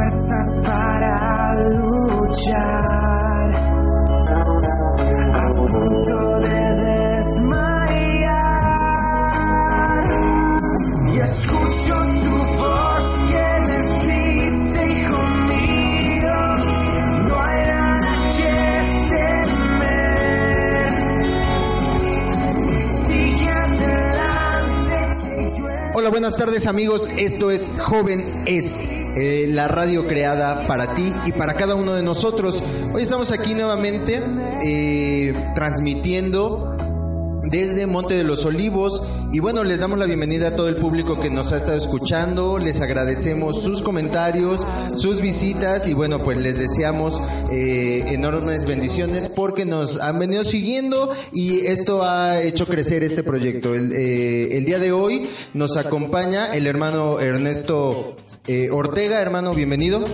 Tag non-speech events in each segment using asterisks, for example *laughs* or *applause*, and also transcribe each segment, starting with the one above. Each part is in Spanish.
Fuerzas para luchar. A punto de desmayar. Y escucho tu voz que me dice hijo mío no hay nada que temer. Sigue adelante Hola, buenas tardes amigos, esto es Joven Es, eh, la radio creada para ti y para cada uno de nosotros. Hoy estamos aquí nuevamente eh, transmitiendo desde Monte de los Olivos y bueno, les damos la bienvenida a todo el público que nos ha estado escuchando, les agradecemos sus comentarios, sus visitas y bueno, pues les deseamos eh, enormes bendiciones porque nos han venido siguiendo y esto ha hecho crecer este proyecto. El, el día de hoy nos acompaña el hermano Ernesto eh, Ortega, hermano, bienvenido.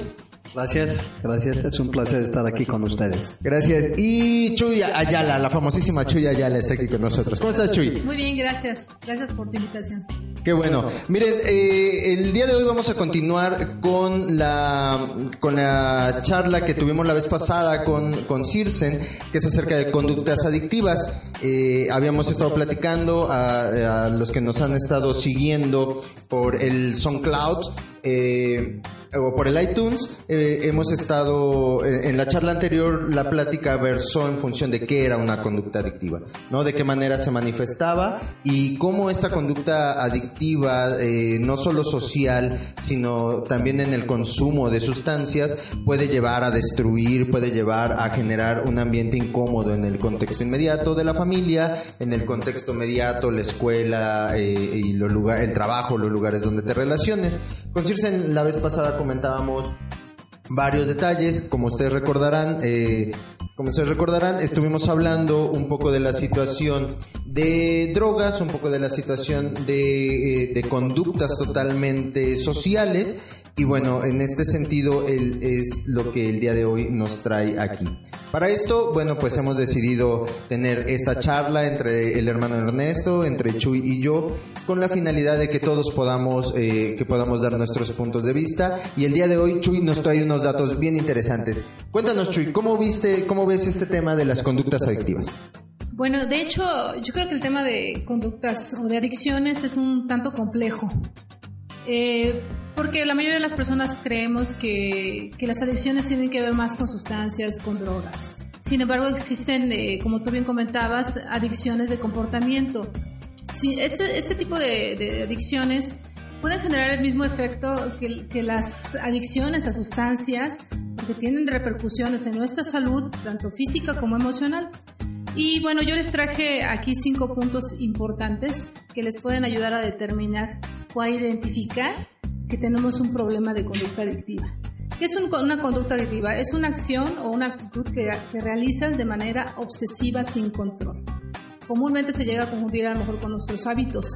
Gracias, gracias. Es un placer estar aquí con ustedes. Gracias. Y Chuy Ayala, la famosísima Chuy Ayala está aquí con nosotros. ¿Cómo estás, Chuy? Muy bien, gracias. Gracias por tu invitación. Qué bueno. Miren, eh, el día de hoy vamos a continuar con la, con la charla que tuvimos la vez pasada con, con Circen, que es acerca de conductas adictivas. Eh, habíamos estado platicando a, a los que nos han estado siguiendo por el SoundCloud. Eh, o por el iTunes, eh, hemos estado, eh, en la charla anterior, la plática versó en función de qué era una conducta adictiva, ¿no? De qué manera se manifestaba y cómo esta conducta adictiva, eh, no solo social, sino también en el consumo de sustancias, puede llevar a destruir, puede llevar a generar un ambiente incómodo en el contexto inmediato de la familia, en el contexto inmediato, la escuela eh, y lugar, el trabajo, los lugares donde te relaciones. Con Circe la vez pasada comentábamos varios detalles, como ustedes recordarán, eh, como ustedes recordarán, estuvimos hablando un poco de la situación de drogas, un poco de la situación de, eh, de conductas totalmente sociales. Y bueno, en este sentido el- es lo que el día de hoy nos trae aquí. Para esto, bueno, pues hemos decidido tener esta charla entre el hermano Ernesto, entre Chuy y yo, con la finalidad de que todos podamos, eh, que podamos dar nuestros puntos de vista. Y el día de hoy Chuy nos trae unos datos bien interesantes. Cuéntanos Chuy, ¿cómo viste, cómo ves este tema de las conductas adictivas? Bueno, de hecho, yo creo que el tema de conductas o de adicciones es un tanto complejo. Eh, porque la mayoría de las personas creemos que, que las adicciones tienen que ver más con sustancias, con drogas. Sin embargo, existen, eh, como tú bien comentabas, adicciones de comportamiento. Sí, este, este tipo de, de adicciones pueden generar el mismo efecto que, que las adicciones a sustancias, porque tienen repercusiones en nuestra salud, tanto física como emocional. Y bueno, yo les traje aquí cinco puntos importantes que les pueden ayudar a determinar o a identificar que tenemos un problema de conducta adictiva. ¿Qué es un- una conducta adictiva? Es una acción o una actitud que, que realizas de manera obsesiva sin control. Comúnmente se llega a confundir a lo mejor con nuestros hábitos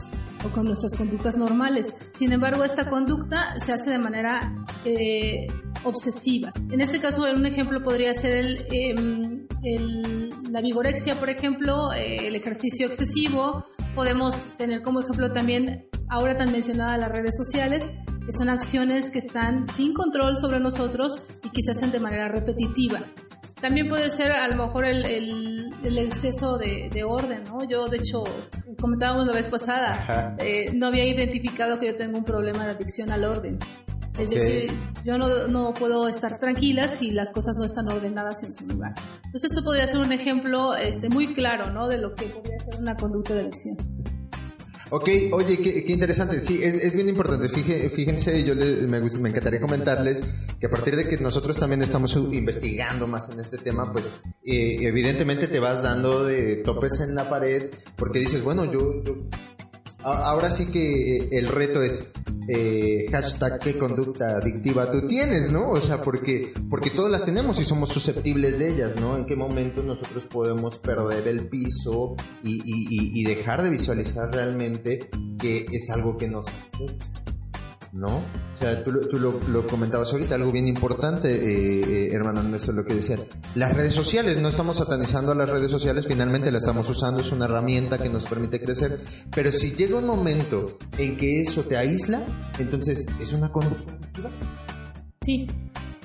o con nuestras conductas normales. Sin embargo, esta conducta se hace de manera eh, obsesiva. En este caso, un ejemplo podría ser el, em, el- la vigorexia, por ejemplo, eh, el ejercicio excesivo. Podemos tener como ejemplo también, ahora tan mencionada, las redes sociales, que son acciones que están sin control sobre nosotros y que se hacen de manera repetitiva. También puede ser a lo mejor el, el- el exceso de, de orden, ¿no? Yo, de hecho, comentábamos la vez pasada, eh, no había identificado que yo tengo un problema de adicción al orden. Es Ok. decir, yo no, no puedo estar tranquila si las cosas no están ordenadas en su lugar. Entonces esto podría ser un ejemplo este, muy claro ¿no? de lo que podría ser una conducta de elección. Ok, oye, qué, qué interesante. Sí, es, es bien importante. Fíjense, yo le- me, me encantaría comentarles que a partir de que nosotros también estamos investigando más en este tema, pues eh, evidentemente te vas dando de topes en la pared porque dices, bueno, yo... yo- Ahora sí que eh, el reto es eh, hashtag qué conducta adictiva tú tienes, ¿no? O sea, porque, porque todas las tenemos y somos susceptibles de ellas, ¿no? En qué momento nosotros podemos perder el piso y, y- y- dejar de visualizar realmente que es algo que nos afecta, ¿no? O sea, tú, lo- tú lo, lo comentabas ahorita, algo bien importante, eh, eh, hermano Ernesto, lo que decían. Las redes sociales, no estamos satanizando a las redes sociales, finalmente las estamos usando, es una herramienta que nos permite crecer, pero si llega un momento en que eso te aísla, entonces es una conducta adictiva. Sí,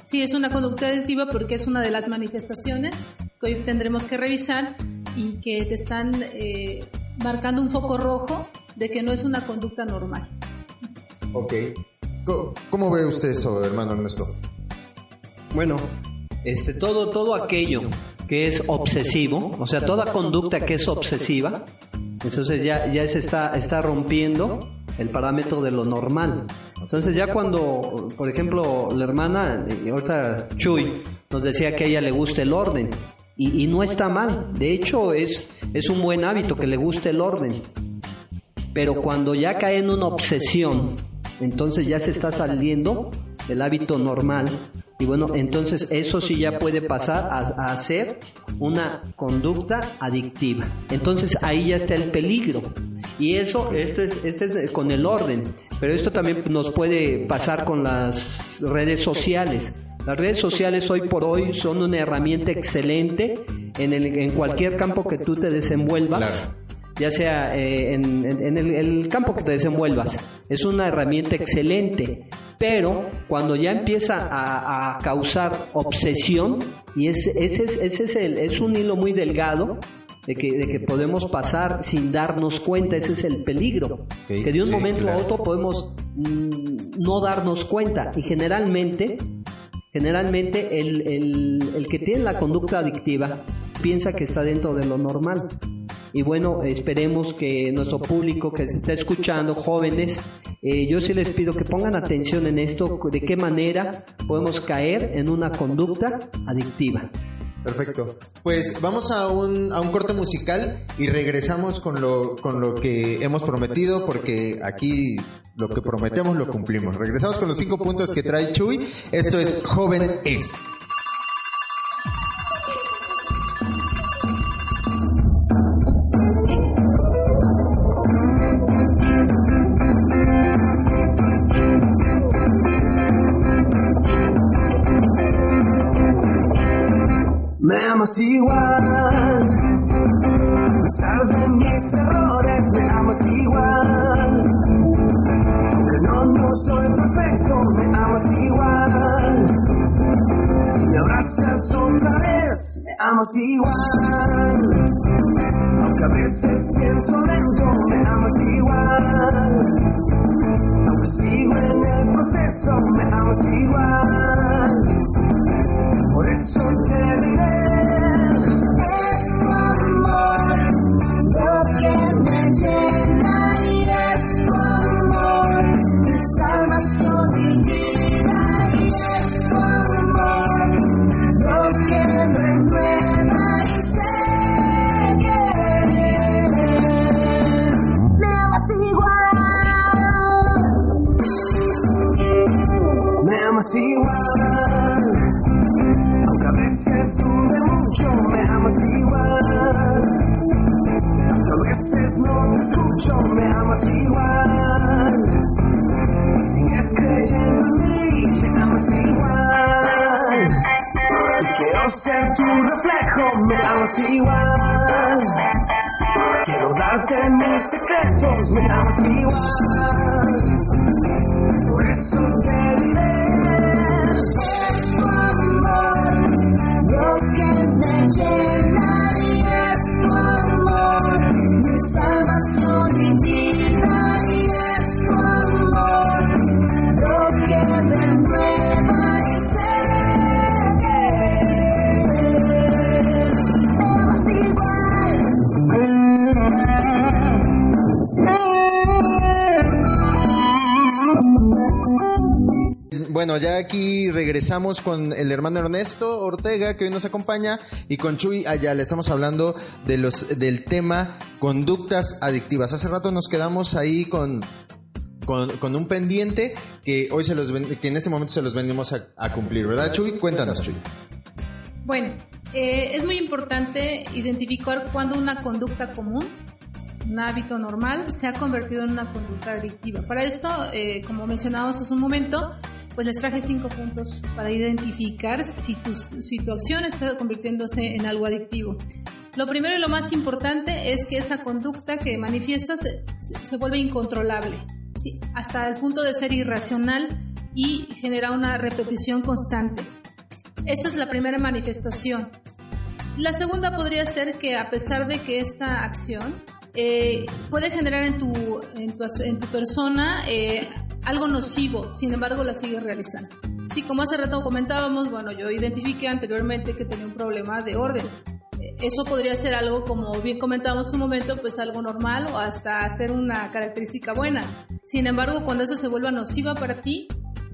sí, es una conducta adictiva porque es una de las manifestaciones que hoy tendremos que revisar y que te están eh, marcando un foco rojo de que no es una conducta normal. Ok. ¿Cómo, ve usted eso, hermano Ernesto? Bueno, este, todo, todo aquello que es obsesivo, o sea, toda conducta que es obsesiva, entonces ya, ya se está, está rompiendo el parámetro de lo normal. Entonces ya cuando, por ejemplo, la hermana, eh, ahorita Chuy, nos decía que a ella le gusta el orden. Y, y no está mal, de hecho es, es un buen hábito que le guste el orden. Pero cuando ya cae en una obsesión, entonces ya se está saliendo del hábito normal. Y bueno, entonces eso sí ya puede pasar a, a ser una conducta adictiva. Entonces ahí ya está el peligro. Y eso, este, es- este es con el orden. Pero esto también nos puede pasar con las redes sociales. Las redes sociales hoy por hoy son una herramienta excelente en, el, en cualquier campo que tú te desenvuelvas. Ya sea eh, en, en- en el, campo que te desenvuelvas. Es una herramienta excelente, pero cuando ya empieza a, a causar obsesión, y es, ese, es, ese es, el, es un hilo muy delgado, de que, de que podemos pasar sin darnos cuenta, ese es el peligro. que de un sí, momento claro. a otro podemos mm, no darnos cuenta, y generalmente Generalmente el, el- el que tiene la conducta adictiva piensa que está dentro de lo normal. Y bueno, esperemos que nuestro público que se está escuchando, jóvenes, eh, yo sí les pido que pongan atención en esto, de qué manera podemos caer en una conducta adictiva. Perfecto. Pues vamos a un, a un corte musical y regresamos con lo, con lo que hemos prometido, porque aquí lo que prometemos lo cumplimos. Regresamos con los cinco puntos que trae Chuy. Esto es Joven Es. Igual. Aunque a veces pienso lento, me amas igual. Aunque sigo en el proceso, me amas igual. Bueno, ya aquí regresamos con el hermano Ernesto Ortega, que hoy nos acompaña, y con Chuy allá le estamos hablando de los, del tema conductas adictivas. Hace rato nos quedamos ahí con, con, un pendiente que hoy se los ven- que en este momento se los venimos a, a cumplir, ¿verdad, Chuy? Cuéntanos, Chuy. Bueno, eh, es muy importante identificar cuando una conducta común, un hábito normal, se ha convertido en una conducta adictiva. Para esto, eh, como mencionábamos hace un momento, pues les traje cinco puntos para identificar si tu, si tu acción está convirtiéndose en algo adictivo. Lo primero y lo más importante es que esa conducta que manifiestas se, vuelve incontrolable, ¿sí? hasta el punto de ser irracional y genera una repetición constante. Esa es la primera manifestación. La segunda podría ser que a pesar de que esta acción eh, puede generar en tu, en tu persona eh, algo nocivo, sin embargo la sigues realizando. Sí, como hace rato comentábamos, bueno, yo identifiqué anteriormente que tenía un problema de orden. Eh, Eso podría ser algo, como bien comentábamos un momento, pues algo normal o hasta ser una característica buena. Sin embargo, cuando eso se vuelva nociva para ti,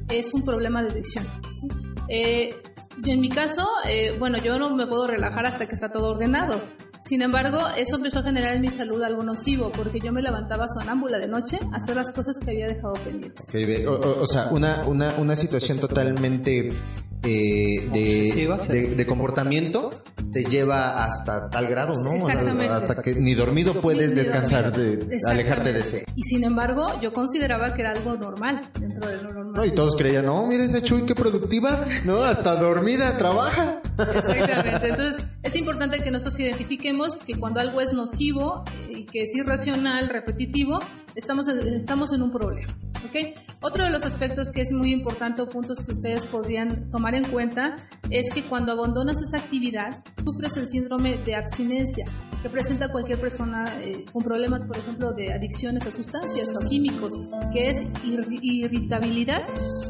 es un problema de adicción. Eh, yo en mi caso, eh, bueno, yo no me puedo relajar hasta que está todo ordenado. Sin embargo, eso empezó a generar en mi salud algo nocivo, porque yo me levantaba sonámbula de noche a hacer las cosas que había dejado pendientes. O, o- o sea, una, una, una situación totalmente eh, de, de, de comportamiento te lleva hasta tal grado, ¿no? Exactamente. Hasta que ni dormido puedes Ni descansar, de, alejarte de ese. Y sin embargo, yo consideraba que era algo normal dentro de lo normal. No, y todos creían, no, mira esa Chuy, qué productiva, ¿no? Hasta dormida trabaja. Exactamente. Entonces, es importante que nosotros identifiquemos que cuando algo es nocivo y que es irracional, repetitivo, estamos en, estamos en un problema. ¿ok? Otro de los aspectos que es muy importante o puntos que ustedes podrían tomar en cuenta es que cuando abandonas esa actividad, sufres el síndrome de abstinencia que presenta cualquier persona eh, con problemas, por ejemplo, de adicciones a sustancias o químicos, que es ir- irritabilidad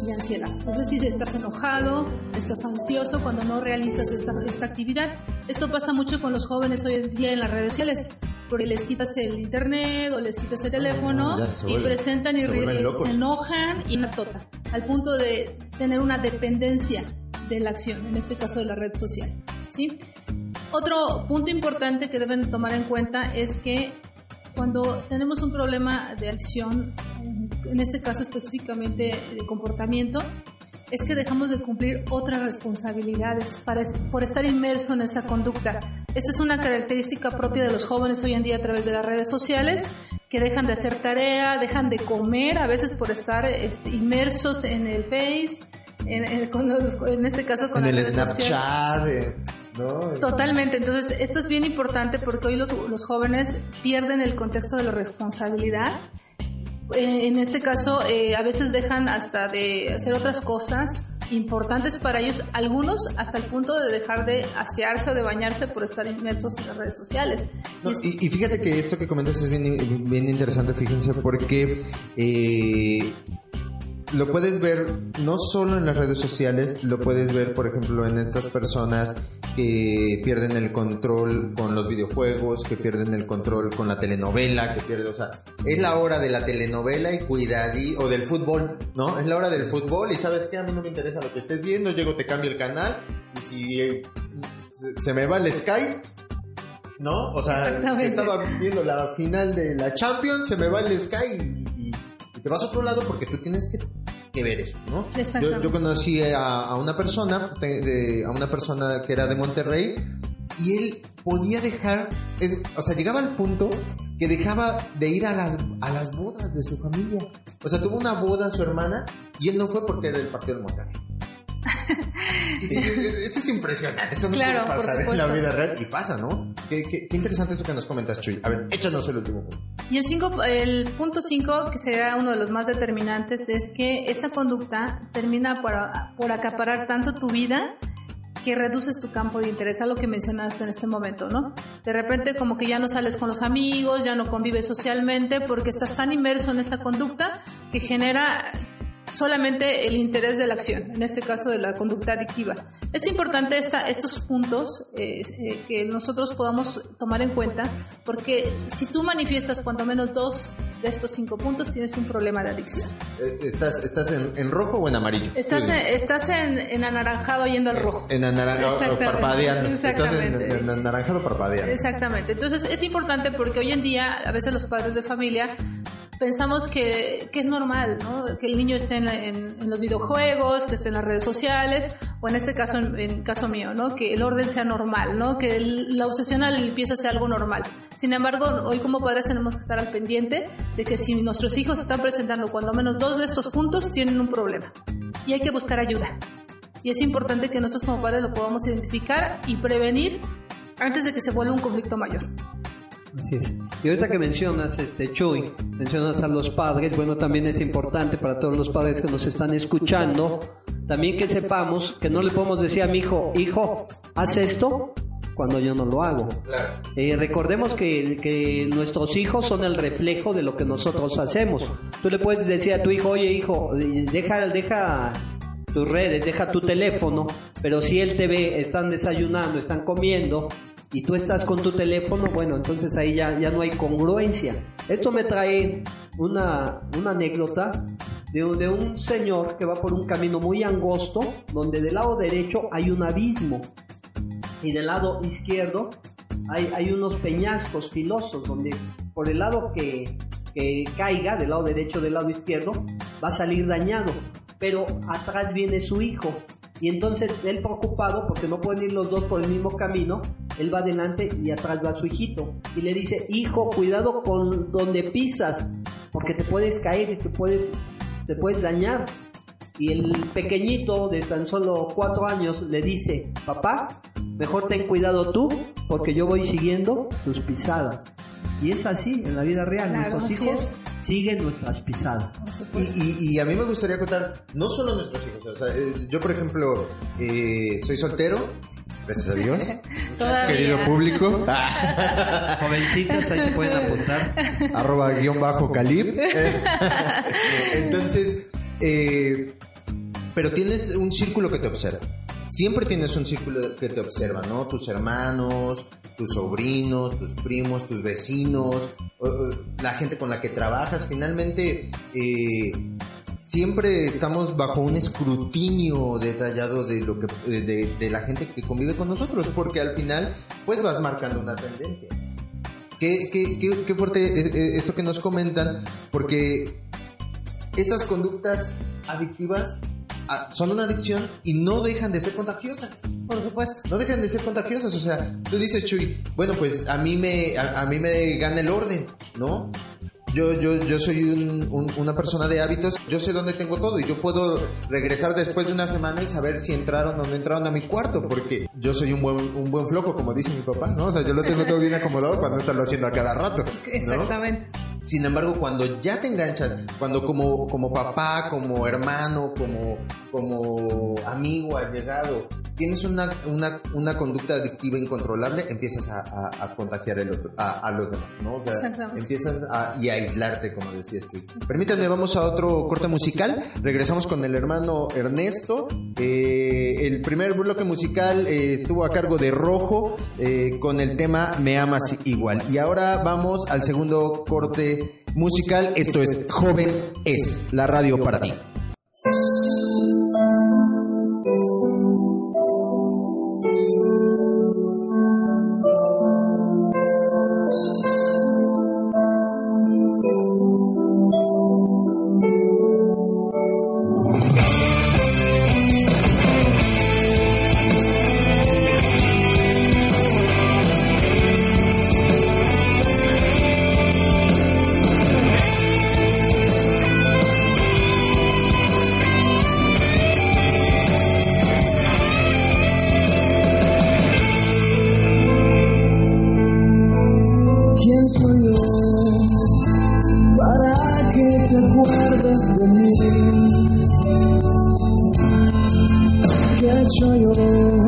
y ansiedad. Es decir, estás enojado, estás ansioso cuando no realizas esta, esta actividad. Esto pasa mucho con los jóvenes hoy en día en las redes sociales, porque les quitas el internet o les quitas el teléfono ya se y vuelven- presentan y se locos. se enojan y una tota, al punto de tener una dependencia de la acción, en este caso de la red social. ¿sí? Otro punto importante que deben tomar en cuenta es que cuando tenemos un problema de acción, en este caso específicamente de comportamiento, es que dejamos de cumplir otras responsabilidades para est- por estar inmerso en esa conducta. Esta es una característica propia de los jóvenes hoy en día a través de las redes sociales, que dejan de hacer tarea, dejan de comer, a veces por estar este, inmersos en el Face, en, en- con los- en este caso con en el. Snapchat, eh, ¿no? Totalmente, entonces esto es bien importante porque hoy los, los jóvenes pierden el contexto de la responsabilidad. Eh, en este caso, eh, a veces dejan hasta de hacer otras cosas importantes para ellos, algunos hasta el punto de dejar de asearse o de bañarse por estar inmersos en las redes sociales. No, Y es- y, y fíjate que esto que comentas es bien, bien interesante, fíjense, porque eh, lo puedes ver no solo en las redes sociales, lo puedes ver, por ejemplo, en estas personas que pierden el control con los videojuegos, que pierden el control con la telenovela, que pierden, o sea, es la hora de la telenovela y cuidadí, o del fútbol, ¿no? Es la hora del fútbol y sabes que a mí no me interesa lo que estés viendo, llego, te cambio el canal y si eh, se- me va el Skype, ¿no? O sea, estaba viendo la final de la Champions, se me va el Sky y te vas a otro lado porque tú tienes que, que ver eso, ¿no? Yo, yo conocí a, a una persona, de- de- a una persona que era de Monterrey y él podía dejar, es- o sea, llegaba al punto que dejaba de ir a las, a las bodas de su familia. O sea, tuvo una boda su hermana y él no fue porque era el partido del Monterrey. *laughs* Eso es impresionante, eso no puede pasar en la vida real y pasa, ¿no? Qué, qué- qué interesante eso que nos comentas, Chuy. A ver, échanos el último punto. Y el, cinco, el punto 5, que será uno de los más determinantes, es que esta conducta termina por, por acaparar tanto tu vida que reduces tu campo de interés, a lo que mencionaste en este momento, ¿no? De repente como que ya no sales con los amigos, ya no convives socialmente porque estás tan inmerso en esta conducta que genera solamente el interés de la acción, en este caso de la conducta adictiva. Es importante esta, estos puntos eh, eh, que nosotros podamos tomar en cuenta, porque si tú manifiestas cuanto menos dos de estos cinco puntos, tienes un problema de adicción. Eh, ¿Estás, estás en, en rojo o en amarillo? Estás, Sí. en, estás en, en anaranjado yendo al rojo. En anaranjado Exactamente, parpadeando. Estás en, exactamente. en anaranjado parpadeando. Exactamente. Entonces es importante porque hoy en día a veces los padres de familia pensamos que, que es normal, ¿no? Que el niño esté en, los videojuegos, que esté en las redes sociales, o en este caso, en, en caso mío, ¿no? Que el orden sea normal, ¿no? Que la obsesión a la limpieza sea algo normal. Sin embargo, hoy como padres tenemos que estar al pendiente de que si nuestros hijos están presentando cuando menos dos de estos puntos, tienen un problema. Y hay que buscar ayuda. Y es importante que nosotros como padres lo podamos identificar y prevenir antes de que se vuelva un conflicto mayor. Así es. Y ahorita que mencionas, este Chuy, mencionas a los padres, bueno, también es importante para todos los padres que nos están escuchando, también que sepamos que no le podemos decir a mi hijo, hijo, haz esto cuando yo no lo hago. Eh, recordemos que, que nuestros hijos son el reflejo de lo que nosotros hacemos. Tú le puedes decir a tu hijo, oye hijo, deja, deja tus redes, deja tu teléfono, pero si él te ve, están desayunando, están comiendo y tú estás con tu teléfono, bueno, entonces ahí ya, ya no hay congruencia. Esto me trae una, una anécdota de, de un señor que va por un camino muy angosto, donde del lado derecho hay un abismo y del lado izquierdo hay, hay unos peñascos filosos donde por el lado que, que caiga, del lado derecho, del lado izquierdo, va a salir dañado. Pero atrás viene su hijo. Y entonces él preocupado porque no pueden ir los dos por el mismo camino, él va adelante y atrás va su hijito. Y le dice, hijo, cuidado con donde pisas, porque te puedes caer y te puedes, te puedes dañar. Y el pequeñito de tan solo cuatro años le dice, papá, mejor ten cuidado tú, porque yo voy siguiendo tus pisadas. Y es así en la vida real, Claro, nuestros hijos es. siguen nuestras pisadas. Y, y- y a mí me gustaría contar, no solo nuestros hijos, o sea, eh, yo por ejemplo eh, soy soltero, gracias a Dios, *laughs* Todavía. querido público, *laughs* Jovencitas, ahí se pueden apuntar. arroba guion bajo calib. *laughs* Entonces, eh, pero tienes un círculo que te observa. Siempre tienes un círculo que te observa, ¿no? Tus hermanos, tus sobrinos, tus primos, tus vecinos, la gente con la que trabajas. Finalmente, eh, siempre estamos bajo un escrutinio detallado de lo que de, de la gente que convive con nosotros, porque al final, pues vas marcando una tendencia. Qué, qué- qué- qué fuerte eh, eh, esto que nos comentan, porque estas conductas adictivas son una adicción y no dejan de ser contagiosas. Por supuesto. No dejan de ser contagiosas. O sea, tú dices, Chuy, bueno, pues a mí me, a, a mí me gana el orden, ¿no? Yo, yo, yo soy un- un- una persona de hábitos, yo sé dónde tengo todo y yo puedo regresar después de una semana y saber si entraron o no entraron a mi cuarto, porque yo soy un buen, un buen flojo, como dice mi papá, ¿no? O sea, yo lo tengo todo bien acomodado para no estarlo haciendo a cada rato. ¿no? Exactamente. Sin embargo, cuando ya te enganchas, cuando como, como papá, como hermano, como, como amigo allegado, tienes una, una, una conducta adictiva incontrolable, empiezas a, a- a contagiar el otro, a, a los demás, ¿no? O sea, empiezas a, y aislarte, como decías tú. Permítanme, vamos a otro corte musical. Regresamos con el hermano Ernesto. Eh, el primer bloque musical eh, estuvo a cargo de Rojo eh, con el tema Me amas igual. Y ahora vamos al segundo corte musical. Esto es Joven es, la radio para ti. ¿Qué he hecho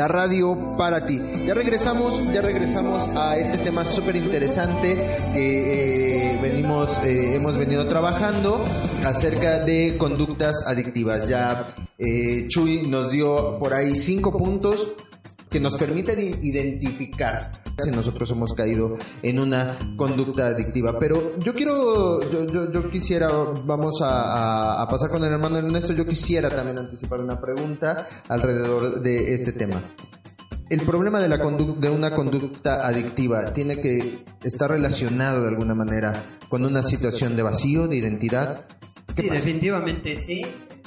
la radio para ti. Ya regresamos, ya regresamos a este tema súper interesante que eh, venimos, eh, hemos venido trabajando acerca de conductas adictivas. Ya eh, Chuy nos dio por ahí cinco puntos que nos permiten identificar si nosotros hemos caído en una conducta adictiva. Pero yo quiero, yo, yo, yo quisiera, vamos a, a- a pasar con el hermano Ernesto, yo quisiera también anticipar una pregunta alrededor de este tema. El problema de, la de una conducta adictiva tiene que estar relacionado de alguna manera con una situación de vacío, de identidad. ¿Qué Sí, pasa? definitivamente sí.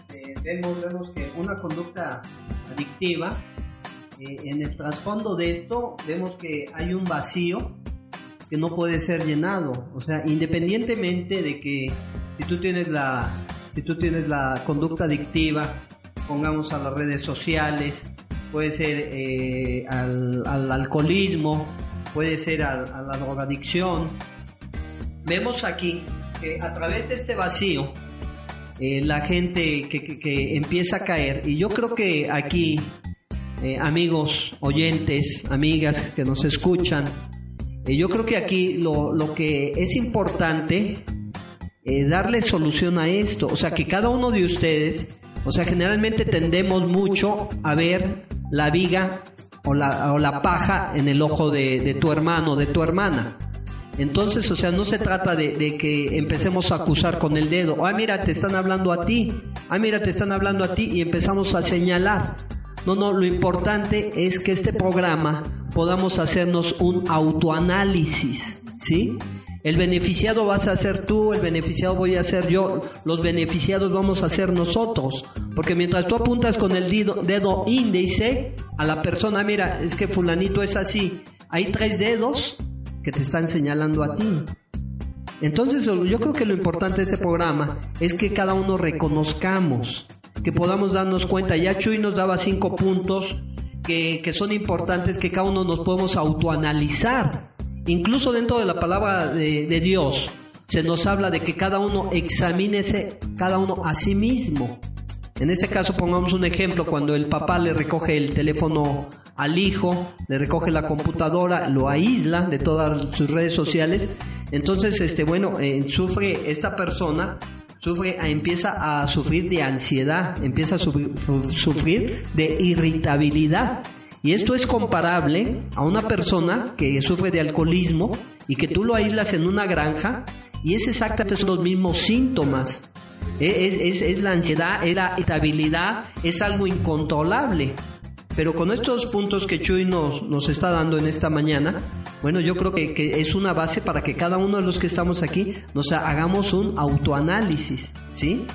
Este, vemos, vemos que una conducta adictiva, eh, en el trasfondo de esto, vemos que hay un vacío que no puede ser llenado. O sea, independientemente de que si tú tienes la, si tú tienes la conducta adictiva, pongamos a las redes sociales, puede ser eh, al, al alcoholismo, puede ser a la drogadicción. Vemos aquí que a través de este vacío, eh, la gente que, que- que empieza a caer, y yo creo que aquí, eh, amigos, oyentes, amigas que nos escuchan, eh, yo creo que aquí lo, lo que es importante es darle solución a esto, o sea, que cada uno de ustedes, o sea, generalmente tendemos mucho a ver la viga o la, o la paja en el ojo de, de tu hermano, de tu hermana. Entonces, o sea, no se trata de, de que empecemos a acusar con el dedo. Ah, mira, te están hablando a ti. Ah, mira, te están hablando a ti y empezamos a señalar. No, no, lo importante es que este programa podamos hacernos un autoanálisis, ¿sí? El beneficiado vas a ser tú, el beneficiado voy a ser yo, los beneficiados vamos a ser nosotros. Porque mientras tú apuntas con el dedo, dedo índice a la persona, mira, es que fulanito es así, hay tres dedos que te están señalando a ti. Entonces yo creo que lo importante de este programa es que cada uno reconozcamos, que podamos darnos cuenta. Ya Chuy nos daba cinco puntos que, que son importantes, que cada uno nos podemos autoanalizar. Incluso dentro de la palabra de, Dios se nos habla de que cada uno examínese cada uno a sí mismo. En este caso pongamos un ejemplo, cuando el papá le recoge el teléfono al hijo, le recoge la computadora, lo aísla de todas sus redes sociales, entonces este bueno, eh, sufre esta persona sufre empieza a sufrir de ansiedad, empieza a sufrir, de irritabilidad. Y esto es comparable a una persona que sufre de alcoholismo y que tú lo aíslas en una granja y es exactamente los mismos síntomas. Es, es, es la ansiedad, es la irritabilidad, es algo incontrolable. Pero con estos puntos que Chuy nos, nos está dando en esta mañana, bueno, yo creo que, que es una base para que cada uno de los que estamos aquí nos hagamos un autoanálisis, ¿sí?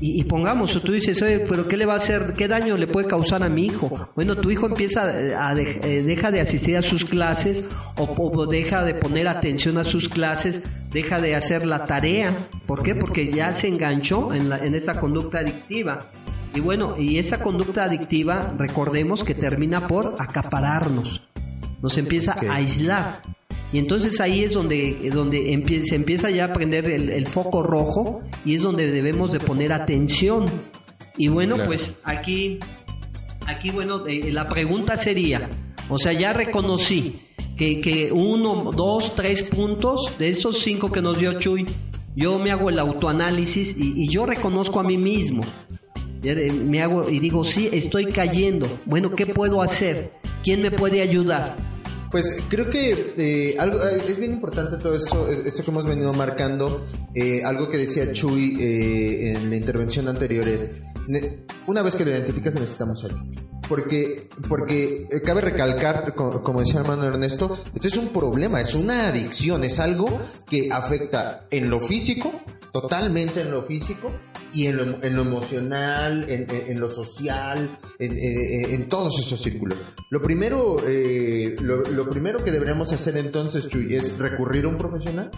Y, y, pongamos, tú dices, oye, pero ¿qué le va a hacer? ¿Qué daño le puede causar a mi hijo? Bueno, tu hijo empieza a, de, eh, deja de asistir a sus clases o, o, deja de poner atención a sus clases, deja de hacer la tarea. ¿Por qué? Porque ya se enganchó en, la, en esta conducta adictiva. Y bueno, y esa conducta adictiva, recordemos que termina por acapararnos, nos empieza okay. a aislar. Y entonces ahí es donde, donde se empieza ya a prender el, el, foco rojo y es donde debemos de poner atención. Y bueno, claro. pues aquí, aquí bueno, eh, la pregunta sería, o sea, ya reconocí que, que uno, dos, tres puntos de esos cinco que nos dio Chuy, yo me hago el autoanálisis y, y yo reconozco a mí mismo. Me hago y digo, sí, estoy cayendo. Bueno, ¿qué puedo hacer? ¿Quién me puede ayudar? Pues creo que eh, algo, es bien importante todo esto, esto que hemos venido marcando. Eh, algo que decía Chuy eh, en la intervención anterior es, una vez que lo identificas necesitamos ayuda. Porque, porque cabe recalcar, como decía hermano Ernesto, esto es un problema, es una adicción, es algo que afecta en lo físico, totalmente en lo físico, y en lo, en lo emocional, en, en, en, lo social, en, todos esos círculos. Lo primero, eh, lo, lo, primero que deberíamos hacer entonces, Chuy, es recurrir a un profesional,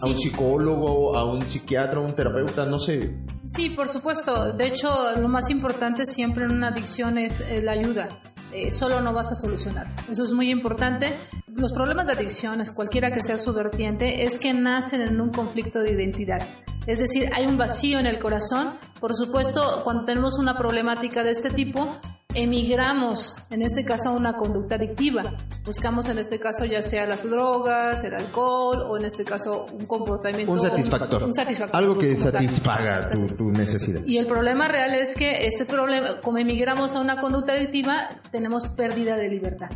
a un psicólogo, a un psiquiatra, a un terapeuta, no sé. Sí, por supuesto. De hecho, lo más importante siempre en una adicción es la ayuda. Eh, solo no vas a solucionar. Eso es muy importante. Los problemas de adicciones, cualquiera que sea su vertiente, es que nacen en un conflicto de identidad. Es decir, hay un vacío en el corazón. Por supuesto, cuando tenemos una problemática de este tipo, emigramos, en este caso, a una conducta adictiva. Buscamos, en este caso, ya sea las drogas, el alcohol, o en este caso, un comportamiento. Un satisfactor. Un satisfactor. Algo que satisfaga tu, tu necesidad. Y el problema real es que este problema, como emigramos a una conducta adictiva, tenemos pérdida de libertad.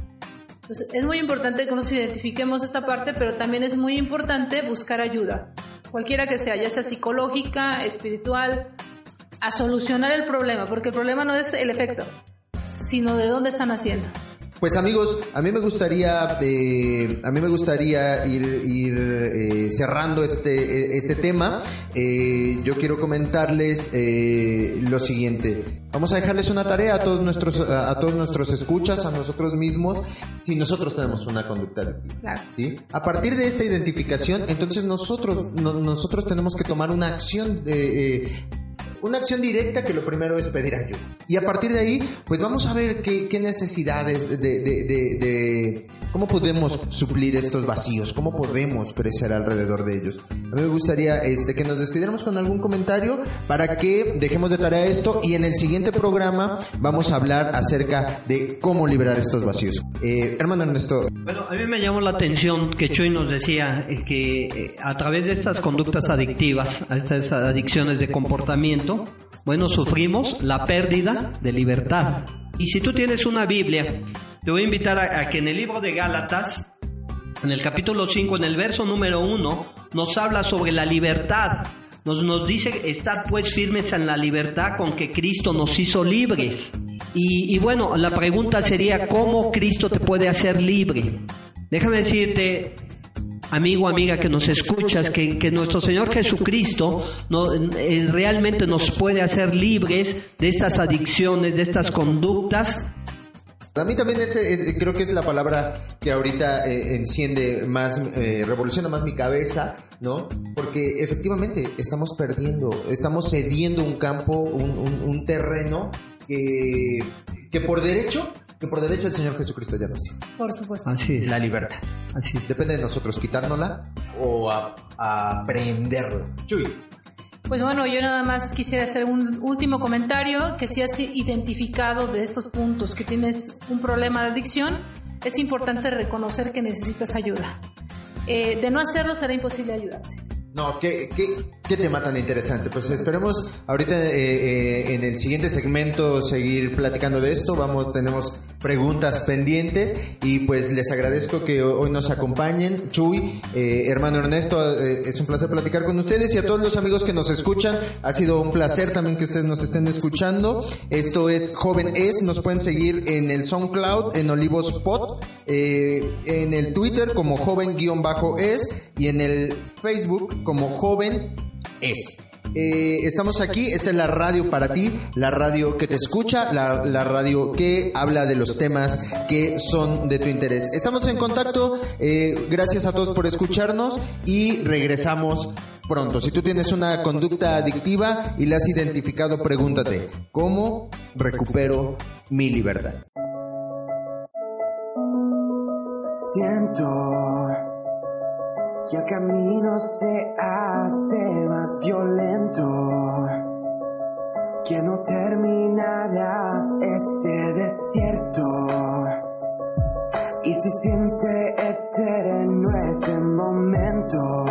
Entonces, es muy importante que nos identifiquemos esta parte, pero también es muy importante buscar ayuda, cualquiera que sea, ya sea psicológica, espiritual, a solucionar el problema, porque el problema no es el efecto, sino de dónde están haciendo. Pues amigos, a mí me gustaría, eh, a mí me gustaría ir, ir eh, cerrando este, este tema. Eh, yo quiero comentarles eh, lo siguiente. Vamos a dejarles una tarea a todos nuestros, a, a todos nuestros escuchas, a nosotros mismos, si nosotros tenemos una conducta adictiva. ¿sí? A partir de esta identificación, entonces nosotros, no- nosotros tenemos que tomar una acción de, eh, una acción directa que lo primero es pedir ayuda. Y a partir de ahí, pues vamos a ver qué, qué necesidades de, de- de- de- cómo podemos suplir estos vacíos, cómo podemos crecer alrededor de ellos. A mí me gustaría este, que nos despidiéramos con algún comentario para que dejemos de tarea esto y en el siguiente programa vamos a hablar acerca de cómo liberar estos vacíos. Eh, hermano Ernesto, Bueno, a mí me llamó la atención que Chuy nos decía eh, que eh, a través de estas conductas adictivas, a estas adicciones de comportamiento, bueno, sufrimos la pérdida de libertad. Y si tú tienes una Biblia, te voy a invitar a, a que en el libro de Gálatas, en el capítulo 5, en el verso número 1, nos habla sobre la libertad. Nos, nos dice, estad pues firmes en la libertad con que Cristo nos hizo libres. Y, y bueno, la pregunta sería, ¿cómo Cristo te puede hacer libre? Déjame decirte, amigo, amiga que nos escuchas, que, que nuestro Señor Jesucristo no, eh, realmente nos puede hacer libres de estas adicciones, de estas conductas A mí también ese, eh, creo que es la palabra que ahorita eh, enciende más, eh, revoluciona más mi cabeza, ¿no? Porque efectivamente estamos perdiendo, estamos cediendo un campo, un, un- un terreno que, que por derecho, que por derecho el Señor Jesucristo ya nos dio. Por supuesto. Así es. La libertad. Así es. Depende de nosotros quitárnosla o aprenderla. Chuy. Pues bueno, yo nada más quisiera hacer un último comentario, que si has identificado de estos puntos que tienes un problema de adicción, es importante reconocer que necesitas ayuda. Eh, de no hacerlo será imposible ayudarte. No, ¿qué, qué, qué tema tan interesante. Pues esperemos ahorita eh, eh, en el siguiente segmento seguir platicando de esto. Vamos, tenemos preguntas pendientes y pues les agradezco que hoy nos acompañen. Chuy, eh, hermano Ernesto, eh, es un placer platicar con ustedes y a todos los amigos que nos escuchan. Ha sido un placer también que ustedes nos estén escuchando. Esto es Joven Es. Nos pueden seguir en el SoundCloud, en Olivos Spot, eh, en el Twitter como joven-es y en el Facebook como joven es. Eh, estamos aquí, esta es la radio para ti, la radio que te escucha, la, la radio que habla de los temas que son de tu interés. Estamos en contacto, eh, gracias a todos por escucharnos y regresamos pronto. Si tú tienes una conducta adictiva y la has identificado, pregúntate, ¿cómo recupero mi libertad? Siento que el camino se hace más violento, que no terminará este desierto. Y se siente eterno este momento,